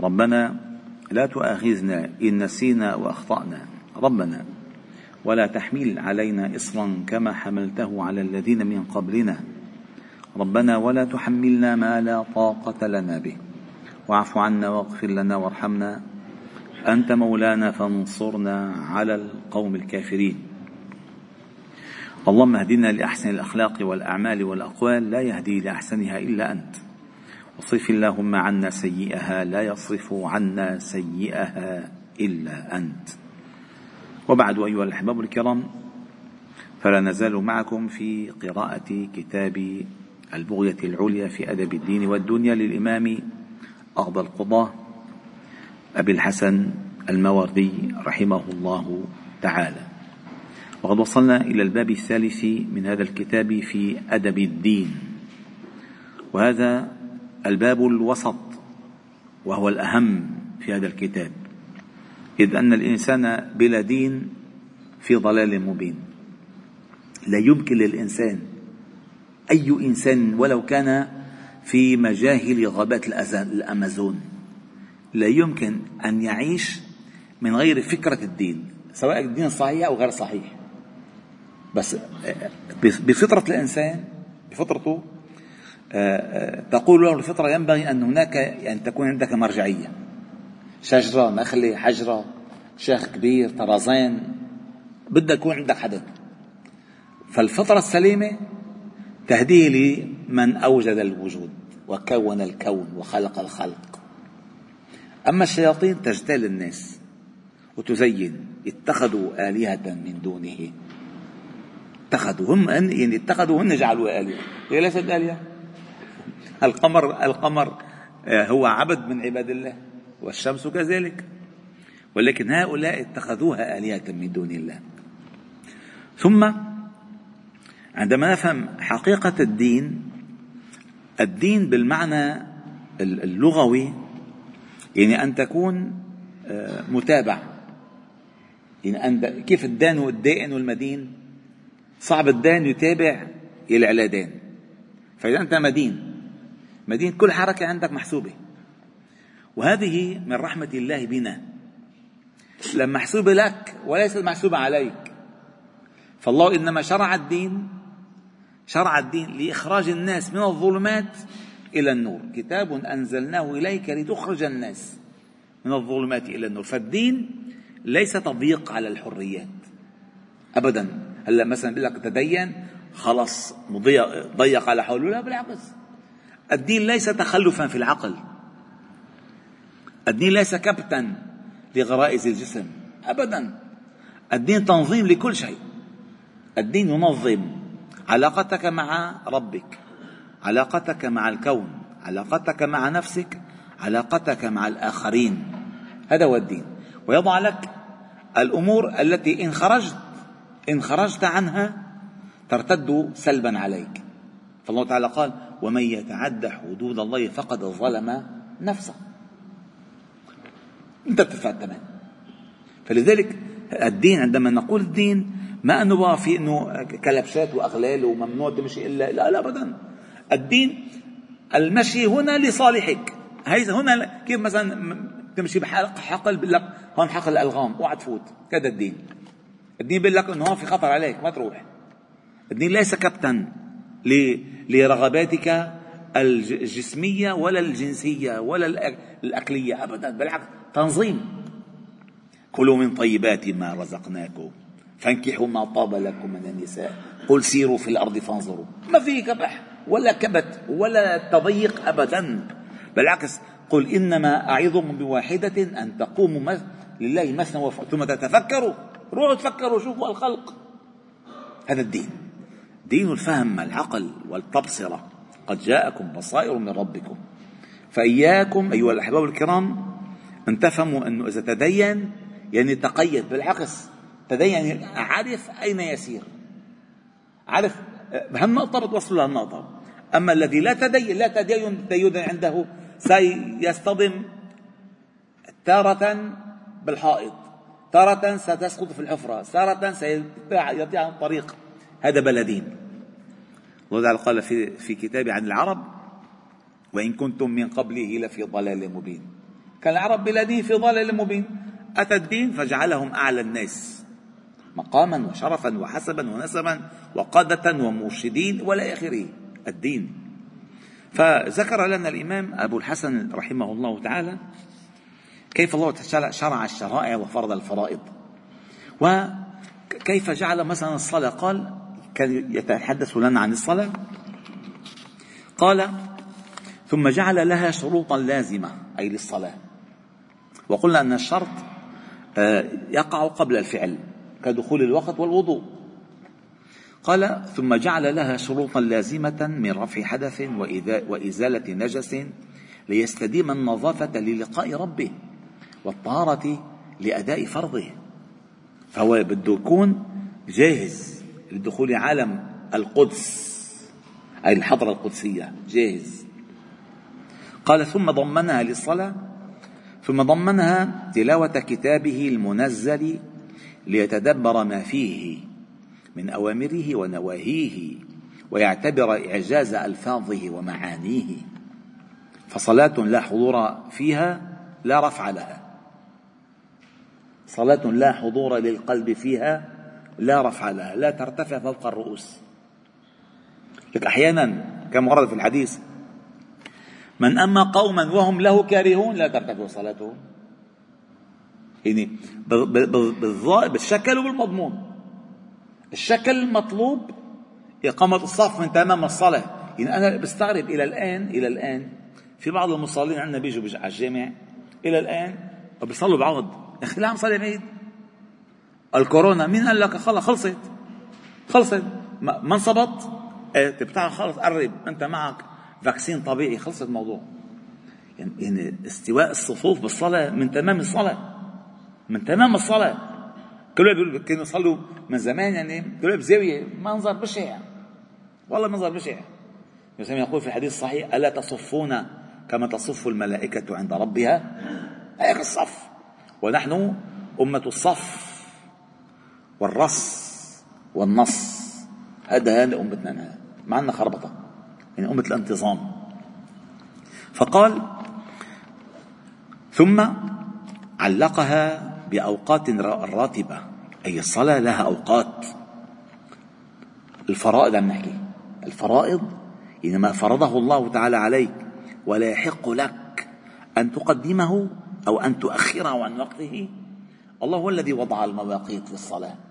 ربنا لا تؤاخذنا إن نسينا وأخطأنا. ربنا ولا تحمل علينا اصرا كما حملته على الذين من قبلنا. ربنا ولا تحملنا ما لا طاقة لنا به. واعف عنا واغفر لنا وارحمنا. أنت مولانا فانصرنا على القوم الكافرين. اللهم اهدنا لأحسن الأخلاق والأعمال والأقوال. لا يهدي لأحسنها إلا أنت. واصرف اللهم عنا سيئها لا يصرف عنا سيئها إلا أنت. وبعد أيها الأحباب الكرام فلا نزال معكم في قراءة كتاب البغية العليا في أدب الدين والدنيا للإمام اغضى القضاه أبي الحسن الموردي رحمه الله تعالى. وقد وصلنا إلى الباب الثالث من هذا الكتاب في أدب الدين. وهذا الباب الوسط وهو الأهم في هذا الكتاب إذ أن الإنسان بلا دين في ضلال مبين. لا يمكن للإنسان أي إنسان ولو كان في مجاهل غابات الأمازون لا يمكن أن يعيش من غير فكرة الدين سواء الدين صحيح أو غير صحيح. بس بفطرة الإنسان بفطرته تقول له الفطرة ينبغي أن هناك أن تكون عندك مرجعية. شجرة نخلة حجرة شيخ كبير طرزين بدك يكون عندك حدا فالفطرة السليمة تهديه لمن أوجد الوجود وكون الكون وخلق الخلق. أما الشياطين تجتال الناس وتزين اتخذوا آلهة من دونه. اتخذوا هم يعني اتخذوا هن جعلوا آلهة. هي ليست آلهة. القمر القمر آه، هو عبد من عباد الله والشمس كذلك. ولكن هؤلاء اتخذوها آلهة من دون الله. ثم عندما نفهم حقيقة الدين الدين بالمعنى اللغوي يعني أن تكون آه، متابع. يعني أن كيف الدان والدائن والمدين؟ صعب الدان يتابع العلادين فإذا أنت مدين مدينة كل حركة عندك محسوبة. وهذه من رحمة الله بنا. لما محسوبة لك وليست محسوبة عليك. فالله إنما شرع الدين شرع الدين لإخراج الناس من الظلمات إلى النور. كتاب أنزلناه إليك لتخرج الناس من الظلمات إلى النور. فالدين ليس تضييق على الحريات. أبدا. هلا مثلا بيقول لك تدين خلص ضيق على حوله. لا بالعكس. الدين ليس تخلفا في العقل. الدين ليس كبتا لغرائز الجسم. ابدا. الدين تنظيم لكل شيء. الدين ينظم علاقتك مع ربك علاقتك مع الكون علاقتك مع نفسك علاقتك مع الآخرين. هذا هو الدين. ويضع لك الأمور التي إن خرجت إن خرجت عنها ترتد سلبا عليك. فالله تعالى قال ومن يتعدى حدود الله فقد ظلم نفسه. انت بتدفع الثمن. فلذلك الدين عندما نقول الدين ما انه بقى في انه كلبشات واغلال وممنوع تمشي الا لا لا ابدا. الدين المشي هنا لصالحك. هي هنا كيف مثلا تمشي بحلق حقل بيقول لك هون حقل الألغام اوعى تفوت. كذا الدين. الدين بيقول لك إنه هون في خطر عليك ما تروح. الدين ليس كابتن لرغباتك الجسمية ولا الجنسية ولا الأكلية أبدا. بالعكس تنظيم. كلوا من طيبات ما رزقناكم. فانكحوا ما طاب لكم من النساء. قل سيروا في الأرض فانظروا. ما في كبح ولا كبت ولا تضيق أبدا. بالعكس قل إنما أعظكم بواحدة أن تقوموا لله مثنى ثم تتفكروا. روحوا تفكروا شوفوا الخلق. هذا الدين. دين الفهم العقل والتبصرة قد جاءكم بصائر من ربكم. فإياكم أيها الأحباب الكرام أن تفهموا أنه إذا تدين يعني تقيد بالعكس. تدين يعني عرف أين يسير. عرف بهالنقطة بتوصل لهالنقطة أما الذي لا تدين لا تدين تدين عنده سيصطدم تارة بالحائط. تارة ستسقط في الحفرة. تارة سيضيع عن الطريق هذا بلدين. الله تعالى قال في, في كتابه عن العرب وإن كنتم من قبله لفي ضلال مبين. كان العرب بلادين في ضلال مبين. أتى الدين فجعلهم أعلى الناس مقاما وشرفا وحسبا ونسبا وقادة ومرشدين ولا آخره الدين. فذكر لنا الإمام أبو الحسن رحمه الله تعالى كيف الله شرع الشرائع وفرض الفرائض. وكيف جعل مثلا الصلاة؟ قال كان يتحدث لنا عن الصلاة. قال ثم جعل لها شروطا لازمة أي للصلاة. وقلنا أن الشرط آه، يقع قبل الفعل كدخول الوقت والوضوء. قال ثم جعل لها شروطا لازمة من رفع حدث وإزالة نجس ليستديم النظافة للقاء ربه والطهارة لأداء فرضه. فهو بده يكون جاهز. لدخول عالم القدس أي الحضرة القدسية. جاهز. قال ثم ضمنها للصلاة ثم ضمنها تلاوة كتابه المنزل ليتدبر ما فيه من أوامره ونواهيه ويعتبر إعجاز ألفاظه ومعانيه. فصلاة لا حضور فيها لا رفع لها. صلاة لا حضور للقلب فيها لا رفع لها لا ترتفع فوق الرؤوس. لك أحيانا كما ورد في الحديث من أما قوما وهم له كارهون لا ترتفع صلاتهم. يعني بالشكل وبالمضمون الشكل المطلوب إقامة الصف من تمام الصلاة. يعني أنا بستغرب إلى الآن إلى الآن في بعض المصلين عندنا بيجوا على الجامع إلى الآن بيصلوا بعض أخي لا عم صلي بعيد. الكورونا مين قال لك خلص خلصت. خلصت. ما انصبت إيه بتاع خلص قرب. أنت معك فاكسين طبيعي. خلص الموضوع. يعني, يعني استواء الصفوف بالصلاة من تمام الصلاة. من تمام الصلاة. كل بيقول كانوا يصلوا من زمان يعني. كل بزاوية. منظر بشع. والله منظر بشع. مثلا يقول في الحديث الصحيح ألا تصفون كما تصف الملائكة عند ربها؟ هيك الصف. ونحن أمة الصف. والرص والنص. هذا هذا أمتنا ما عندنا خربطة. يعني أمة الانتظام. فقال ثم علقها بأوقات راتبة. أي الصلاة لها أوقات. الفرائض عم نحكي. الفرائض يعني فرضه الله تعالى عليك. ولا يحق لك أن تقدمه أو أن تؤخره عن وقته. الله هو الذي وضع المواقيت للصلاة.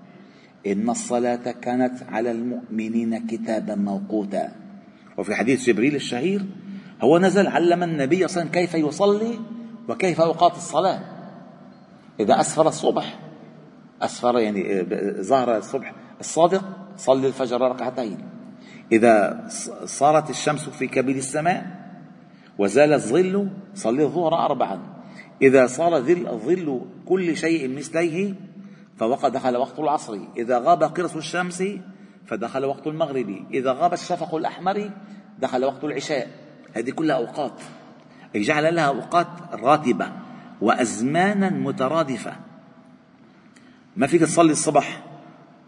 إن الصلاة كانت على المؤمنين كتابا موقوتا. وفي حديث جبريل الشهير هو نزل علم النبي صلى الله عليه وسلم كيف يصلي وكيف أوقات الصلاة. إذا أسفر الصبح أسفر يعني ظهر الصبح الصادق صلي الفجر ركعتين. إذا صارت الشمس في كبد السماء وزال الظل صلي الظهر أربعا. إذا صار ظل ظل كل شيء مثليه فوقد دخل وقت العصر. إذا غاب قرص الشمس فدخل وقت المغرب. إذا غاب الشفق الأحمر دخل وقت العشاء. هذه كلها أوقات. أي جعل لها أوقات راتبة وأزمانا مترادفة. ما فيك تصلي الصبح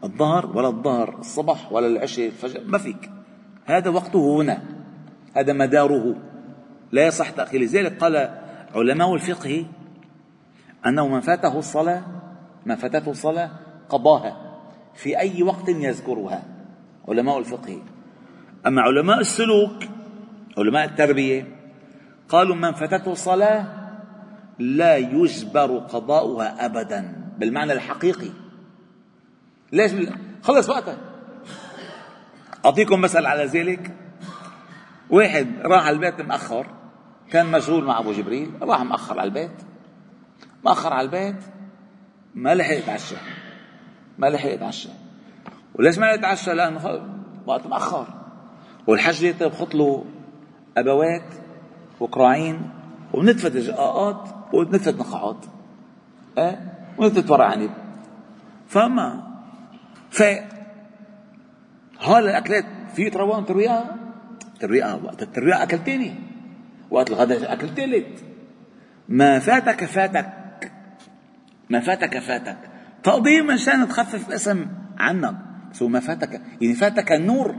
الظهر ولا الظهر الصبح ولا العشاء الفجر. ما فيك. هذا وقته هنا. هذا مداره. لا يصح تأخير لذلك قال علماء الفقه أنه من فاته الصلاة من فاتته الصلاة قضاها في أي وقت يذكرها علماء الفقه. أما علماء السلوك علماء التربية قالوا من فاتته الصلاة لا يجبر قضاؤها أبدا بالمعنى الحقيقي. ليش؟ خلص وقتها. أعطيكم مثل على ذلك. واحد راح على البيت مأخر كان مشغول مع أبو جبريل راح مأخر على البيت. مأخر على البيت ما لحق يتعشى. ما لحق يتعشى. وليش ما يتعشى لأنه وقت مأخر. والحج بخط له أبوات وقراعين ونتفة اوقات ونتفة نقعات إيه ونتفة ورق عنب. فما ف هاي الأكلات في تروان ترويها ترويها وقت الترويها اكل تاني وقت الغداء اكل ثالث ما فاتك فاتك. ما فاتك فاتك. تقضيه مشان تخفف اسم عنك. سو ما فاتك. يعني فاتك النور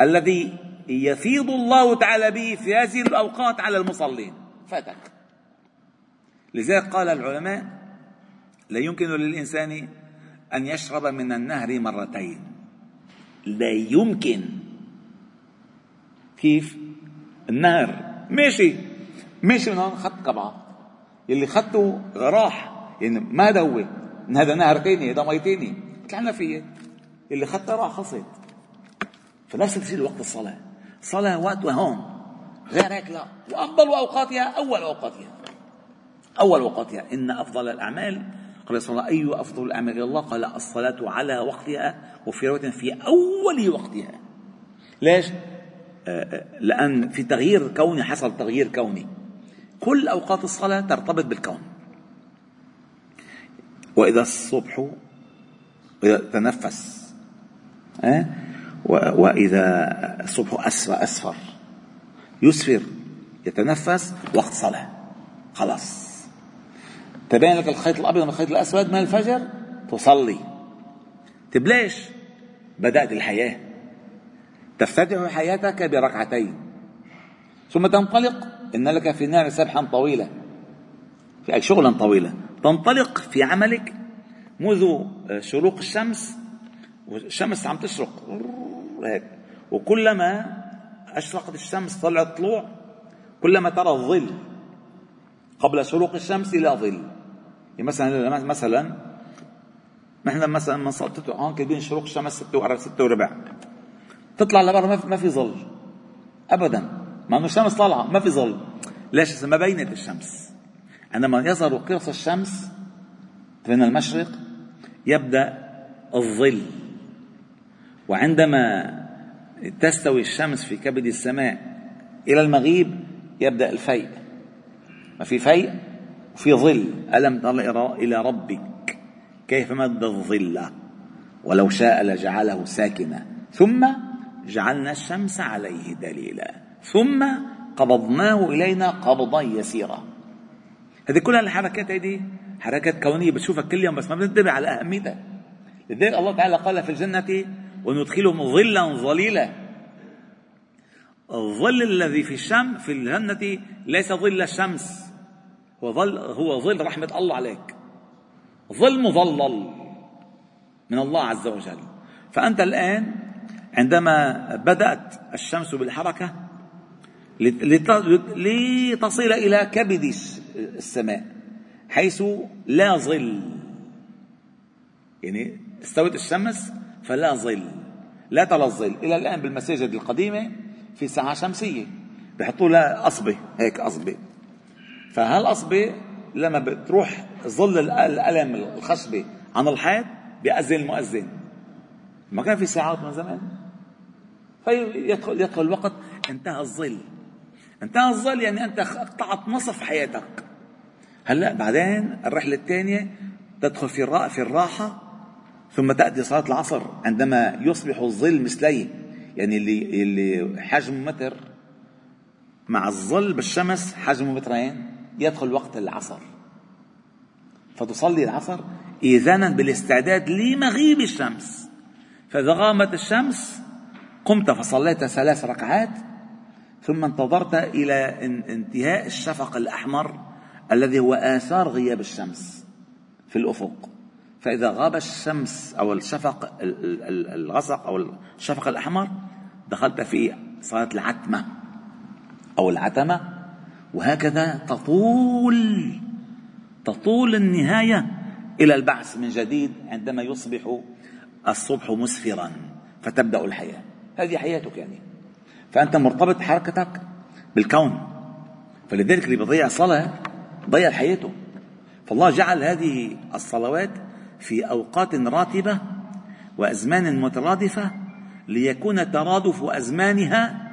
الذي يفيض الله تعالى به في هذه الأوقات على المصلين. فاتك. لذلك قال العلماء لا يمكن للإنسان أن يشرب من النهر مرتين. لا يمكن. كيف؟ النهر. ماشي. ماشي من هون خط قبعة يلي خطه راح. يعني ما دوي هذا نهر تاني هذا مي تاني طلعنا فيه اللي خطه راح خلصت فنفس الشيء وقت الصلاة. صلاة وقتها هون غير هيك لا. وأفضل أوقاتها أول أوقاتها. أول أوقاتها. إن أفضل الأعمال. قال صلى الله أي أفضل الأعمال إلى الله؟ قال الصلاة على وقتها وفي رواية في أول وقتها. ليش؟ آه، آه، لأن في تغيير كوني حصل تغيير كوني. كل أوقات الصلاة ترتبط بالكون. وإذا الصبح وإذا تنفس أه؟ وإذا الصبح أسفر أسفر يسفر يتنفس وقت صلاة خلاص. تبين لك الخيط الأبيض من الخيط الأسود من الفجر؟ تصلي. تبليش. بدأت الحياة. تفتتح حياتك بركعتين. ثم تنطلق. إن لك في النار سبحا طويلة في شغلا طويلة تنطلق في عملك منذ شروق الشمس والشمس عم تشرق. هيك. وكلما أشرقت الشمس طلعت طلوع كلما ترى الظل قبل شروق الشمس إلى ظل. يعني مثلا مثلا نحن مثلا من صلت هون كاتبين شروق الشمس 6 وربع 6 وربع تطلع لبرا ما في ظل. ابدا. مع إنه الشمس طالعة ما في ظل. ليش؟ ما بينت الشمس. عندما يظهر قرص الشمس من المشرق يبدأ الظل. وعندما تستوي الشمس في كبد السماء إلى المغيب يبدأ الفيء. ما في فيء؟ وفي ظل. ألم تر إلى ربك؟ كيف مد الظل؟ ولو شاء لجعله ساكنا. ثم جعلنا الشمس عليه دليلا. ثم قبضناه إلينا قبضا يسيرا. هذه كلها الحركات هذه حركات كونية بتشوفها كل يوم بس ما بتنتبه على أهميتها. لذلك الله تعالى قال في الجنة وندخلهم ظلا ظليلا. الظل الذي في الشم في الجنة ليس ظل الشمس هو ظل هو ظل رحمة الله عليك. ظل مظلل من الله عز وجل. فأنت الآن عندما بدأت الشمس بالحركة لتصل إلى كبد السماء حيث لا ظل. يعني استوت الشمس فلا ظل لا ترى الظل. إلى الآن بالمساجد القديمة في ساعة شمسية بحطوا لها أصبة هيك أصبة فهالأصبة لما بتروح ظل القلم الخشبة عن الحيط بيأذن المؤذن. ما كان في ساعات من زمان. فيدخل يدخل الوقت انتهى الظل. انتهى الظل يعني أنت قطعت نصف حياتك. هلا بعدين الرحلة الثانية تدخل في في الراحة ثم تأتي صلاة العصر عندما يصبح الظل مثليه يعني اللي اللي حجمه متر مع الظل بالشمس حجمه مترين يدخل وقت العصر. فتصلي العصر إذانا بالاستعداد لمغيب الشمس. فإذا غامت الشمس قمت فصليت ثلاث ركعات ثم انتظرت إلى انتهاء الشفق الأحمر الذي هو آثار غياب الشمس في الأفق. فإذا غاب الشمس أو الشفق الغسق أو الشفق الأحمر دخلت في صلاة العتمة أو العتمة وهكذا تطول تطول النهاية إلى البعث من جديد عندما يصبح الصبح مسفرا فتبدأ الحياة. هذه حياتك يعني. فأنت مرتبط حركتك بالكون. فلذلك اللي بيضيع صلاة ضيع حياته. فالله جعل هذه الصلوات في أوقات راتبة وأزمان مترادفة ليكون ترادف أزمانها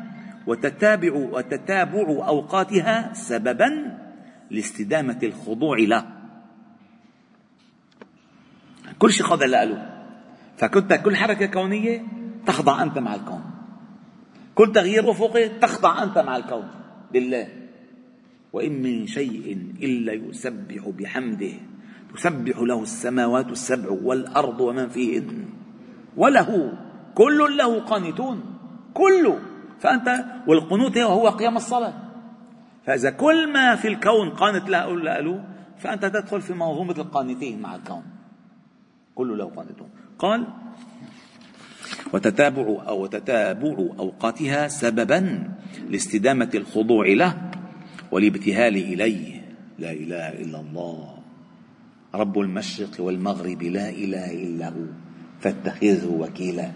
وتتابع وتتابع أوقاتها سببا لاستدامة الخضوع له. كل شيء خاضع له فكنت كل حركة كونية تخضع أنت مع الكون. كل تغيير أفقي تخضع أنت مع الكون. لله وإن من شيء إلا يسبح بحمده. تسبح له السماوات السبع والأرض ومن فيهن. وله كل له قانتون. كله. فأنت والقنوت هو قيام الصلاة. فإذا كل ما في الكون قانت له له فأنت تدخل في منظومة القانتين مع الكون. كل له قانتون. قال وتتابع أو تتابع أوقاتها سببا لاستدامة الخضوع له والابتهال إليه. لا إله إلا الله. رب المشرق والمغرب لا إله إلا هو. فاتخذه وكيلا.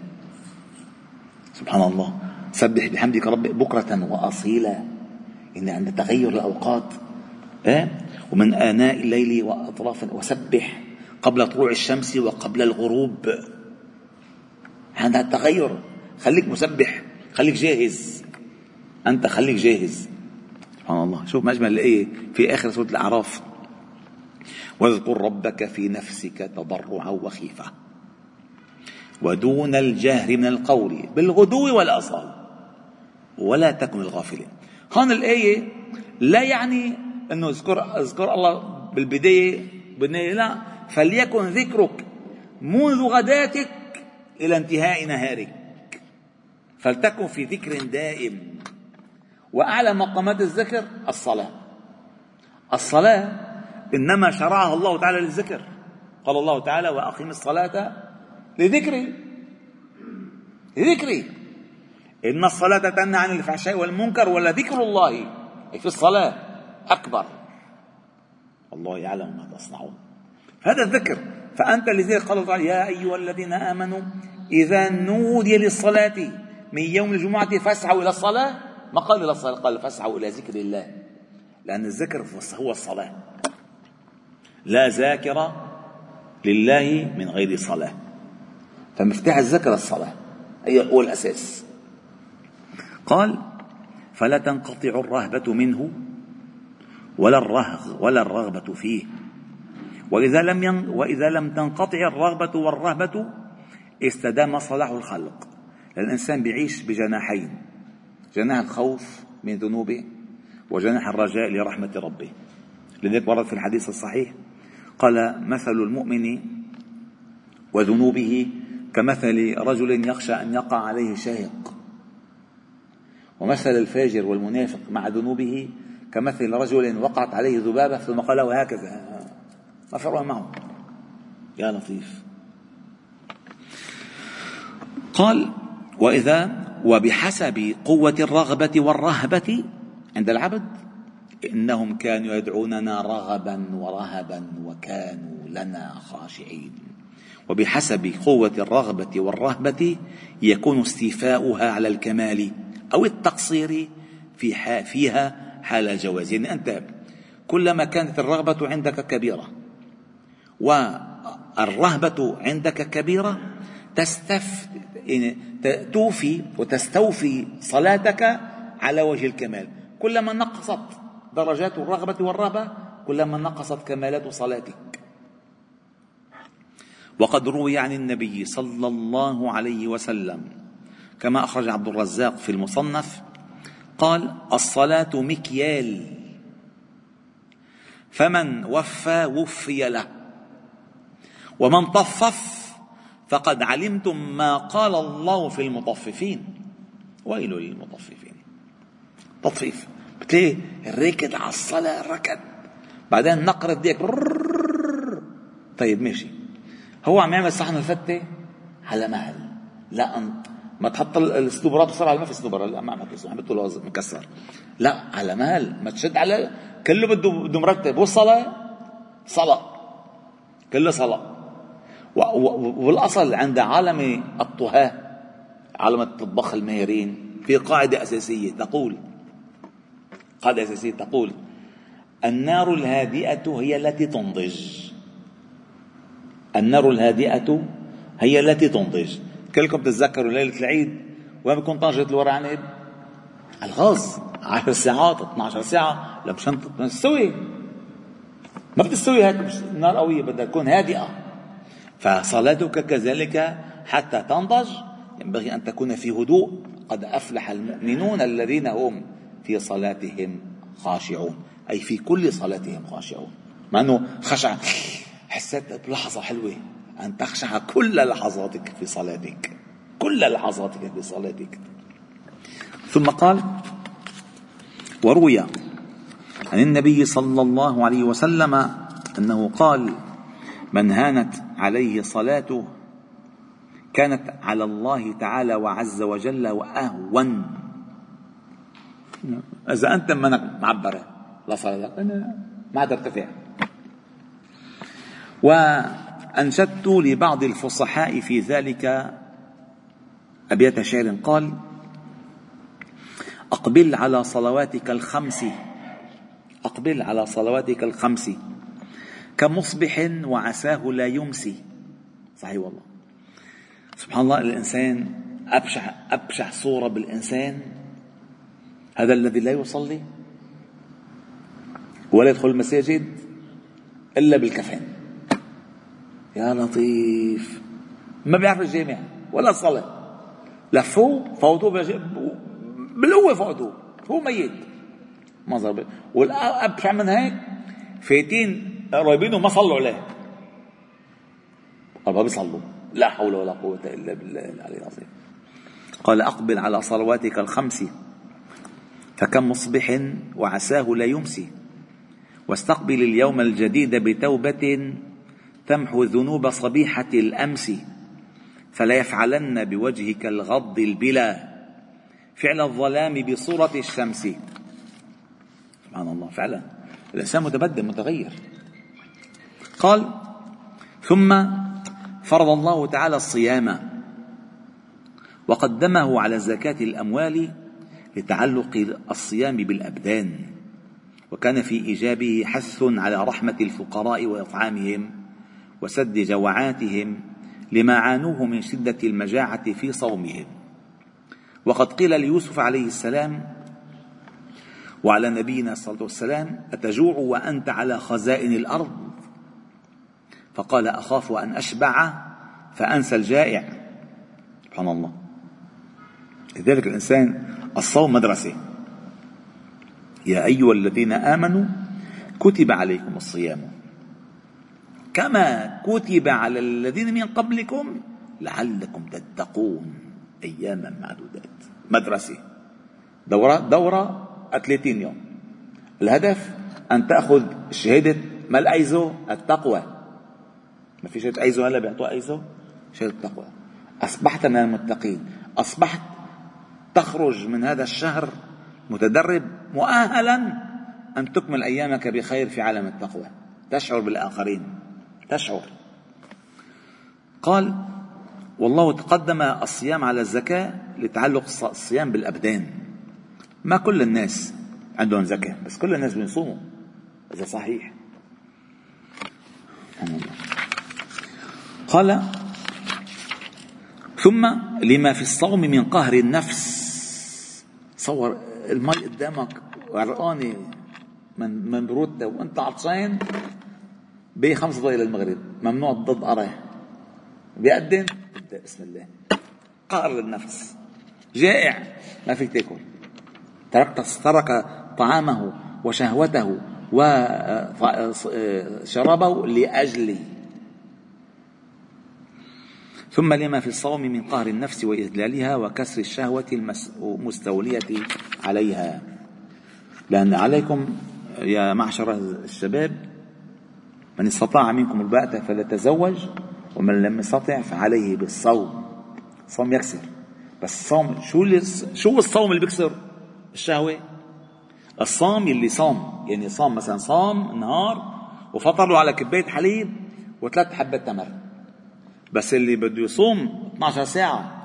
سبحان الله. سبح بحمدك رب بكرة وأصيلا. إن عند تغير الأوقات إيه؟ ومن آناء الليل وأطراف وسبح قبل طلوع الشمس وقبل الغروب. هذا التغير. خليك مسبح. خليك جاهز. أنت خليك جاهز. سبحان الله. شوف ما أجمل الآية في آخر سورة الأعراف. واذكر ربك في نفسك تضرعا وخيفة. ودون الجهر من القول بالغدو والأصال. ولا تكن الغافلين. هون الآية لا يعني أنه اذكر, اذكر الله بالبداية بالنهاية لا. فليكن ذكرك منذ غداتك إلى انتهاء نهارك. فلتكن في ذكر دائم. وأعلى مقامات الذكر الصلاة. الصلاة إنما شرعها الله تعالى للذكر. قال الله تعالى وأقم الصلاة لذكري. لذكري. إن الصلاة تنهى عن الفحشاء والمنكر ولذكر الله. في الصلاة أكبر. الله يعلم ما تصنعون. هذا الذكر. فأنت لذلك قال تعالى يا أيها الذين آمنوا إذا نودي للصلاة من يوم الجمعة فاسعوا إلى الصلاة. ما قال إلى الصلاة قال فاسعوا إلى ذكر الله. لأن الذكر هو الصلاة. لا ذاكر لله من غير صلاة. فمفتاح الذكر الصلاة. هو الأساس. قال فلا تنقطع الرهبة منه ولا الرهغ ولا الرغبة فيه. وإذا لم ين وإذا لم تنقطع الرغبة والرهبة استدام صلاح الخلق. الإنسان بيعيش بجناحين. جناح الخوف من ذنوبه وجناح الرجاء لرحمة ربه. لذلك ورد في الحديث الصحيح قال مثل المؤمن وذنوبه كمثل رجل يخشى أن يقع عليه شاهق. ومثل الفاجر والمنافق مع ذنوبه كمثل رجل وقعت عليه ذبابة ثم قال له هكذا. ما فرق معه. يا لطيف. قال وإذا وبحسب قوة الرغبة والرهبة عند العبد إنهم كانوا يدعوننا رغبا ورهبا وكانوا لنا خاشعين. وبحسب قوة الرغبة والرهبة يكون استيفاؤها على الكمال أو التقصير في فيها حال الجواز يعني أنت كلما كانت الرغبة عندك كبيرة والرهبة عندك كبيرة تستف يعني توفي وتستوفي صلاتك على وجه الكمال. كلما نقصت درجات الرغبة والرهبة كلما نقصت كمالات صلاتك. وقد روي عن النبي صلى الله عليه وسلم كما أخرج عبد الرزاق في المصنف قال الصلاة مكيال فمن وفى وفي له ومن طفف فقد علمتم ما قال الله في المطففين. ويل للمطففين. تطفيف. بتلاقي الركض على الصلاة ركض بعدين نقرة ديك طيب ماشي. هو عم يعمل صحن الفتة على مهل. لا أنت ما تحط السنوبرات بسرعة. ما في سنوبر لا ما عم بده مكسر. لا على مهل. ما تشد على كله بده بده مرتب. والصلاة؟ صلاة. كله صلاة. والأصل عند عالم الطهاة عالم الطباخ الماهرين في قاعدة أساسية تقول قاعدة أساسية تقول النار الهادئة هي التي تنضج. النار الهادئة هي التي تنضج. كلكم تتذكروا ليلة العيد وين بكون طنجة الورق عنب؟ الغاز 10 ساعات 12 ساعة لو مشان تستوي ما بتستوي هيك نار قوية بدها تكون هادئة. فصلاتك كذلك حتى تنضج. ينبغي أن تكون في هدوء. قد أفلح المؤمنون الذين هم في صلاتهم خاشعون. أي في كل صلاتهم خاشعون. مع أنه خشع. حسيت بلحظة حلوة. أن تخشع كل لحظاتك في صلاتك. كل لحظاتك في صلاتك. ثم قال وروي عن النبي صلى الله عليه وسلم أنه قال من هانت عليه صلاته كانت على الله تعالى وعز وجل وأهون. إذا أنت منك معبره لا صلاة. أنا ما ترتفع وأنشدت لبعض الفصحاء في ذلك أبيات شعر قال أقبل على صلواتك الخمس. أقبل على صلواتك الخمس. كمصبح وعساه لا يمسي. صحيح والله. سبحان الله الإنسان أبشع أبشع صورة بالإنسان. هذا الذي لا يصلي ولا يدخل المساجد إلا بالكفن يا لطيف. ما بيعرف الجامع ولا صلاة لفوه فوتوه بالقوة فقدوه هو ميت. منظر والأبشع من هيك. فايتين قريبين وما صلوا عليه. قال ما بيصلوا. لا حول ولا قوة إلا بالله العلي العظيم. قال أقبل على صلواتك الخمس. فكم مصبح وعساه لا يمسي. واستقبل اليوم الجديد بتوبة تمحو ذنوب صبيحة الأمس. فلا يفعلن بوجهك الغض البلا. فعل الظلام بصورة الشمس. سبحان الله فعلا. الإنسان متبدل متغير. قال ثم فرض الله تعالى الصيام وقدمه على زكاة الأموال لتعلق الصيام بالأبدان وكان في إيجابه حث على رحمة الفقراء وإطعامهم وسد جوعاتهم لما عانوه من شدة المجاعة في صومهم. وقد قيل ليوسف عليه السلام وعلى نبينا صلى الله عليه وسلم أتجوع وأنت على خزائن الأرض؟ فقال أخاف أن أشبع فأنسى الجائع. سبحان الله. لذلك الإنسان الصوم مدرسة. يا أيها الذين آمنوا كتب عليكم الصيام. كما كتب على الذين من قبلكم لعلكم تتقون أياما معدودات. مدرسة. دورة دورة 30 يوم. الهدف أن تأخذ شهادة ما الأيزو التقوى. ما في شهادة أيزو هلا بيعطوها أيزو شهادة التقوى أصبحت من المتقين. أصبحت تخرج من هذا الشهر متدرب مؤهلا أن تكمل أيامك بخير في عالم التقوى. تشعر بالآخرين. تشعر. قال والله تقدم الصيام على الزكاة لتعلق الصيام بالأبدان. ما كل الناس عندهم زكاة بس كل الناس بيصوموا. هذا صحيح. قال ثم لما في الصوم من قهر النفس. صور المي قدامك غرقانة من من برودة وأنت عطشان بخمس دقائق للمغرب ممنوع ضد قراه بيقدم بسم الله. قهر للنفس جائع ما فيك تاكل. ترك ترك طعامه وشهوته وشرابه لأجلي ثم لما في الصوم من قهر النفس وإذلالها وكسر الشهوة المستولية عليها. لأن عليكم يا معشر الشباب من استطاع منكم الباءة فليتزوج ومن لم يستطع فعليه بالصوم. الصوم يكسر. بس الصوم شو شو الصوم اللي بيكسر؟ الشهوة. الصام اللي صام. يعني صام مثلا صام نهار وفطر له على كباية حليب وثلاث حبات تمر. بس اللي بده يصوم 12 ساعة.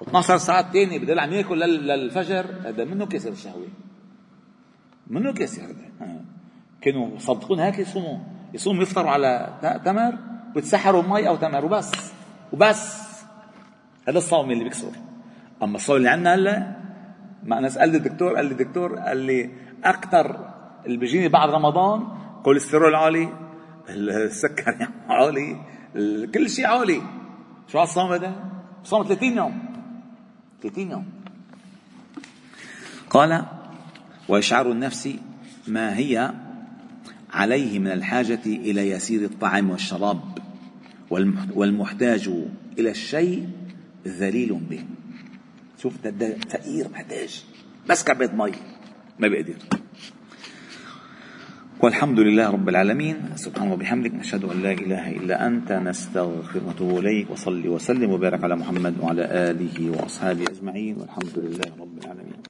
و12 ساعة الثانية بده عم ياكل للفجر. هذا منه كسر الشهوة؟ منه كسر هذا؟ كانوا يصدقون هيك يصوموا. يصوموا يفطروا على تمر ويتسحروا مي أو تمر وبس. وبس. هذا الصوم اللي بيكسر. أما الصوم اللي عندنا هلأ ما أنا سالت الدكتور قال لي الدكتور قال لي أكثر اللي بيجيني بعد رمضان كوليسترول عالي السكري عالي كل شيء عالي. شو هالصوم هذا؟ صوم 30 يوم. 30 يوم. قال وإشعار النفس ما هي عليه من الحاجة إلى يسير الطعام والشراب والمحتاج إلى الشيء ذليل به. شوف فقير محتاج. بس كبيت مي ما بيقدر. والحمد لله رب العالمين. سبحانه وبحمدك نشهد أن لا إله إلا أنت نستغفر ونتوب إليك وصلي وسلم وبارك على محمد وعلى آله وأصحابه أجمعين والحمد لله رب العالمين.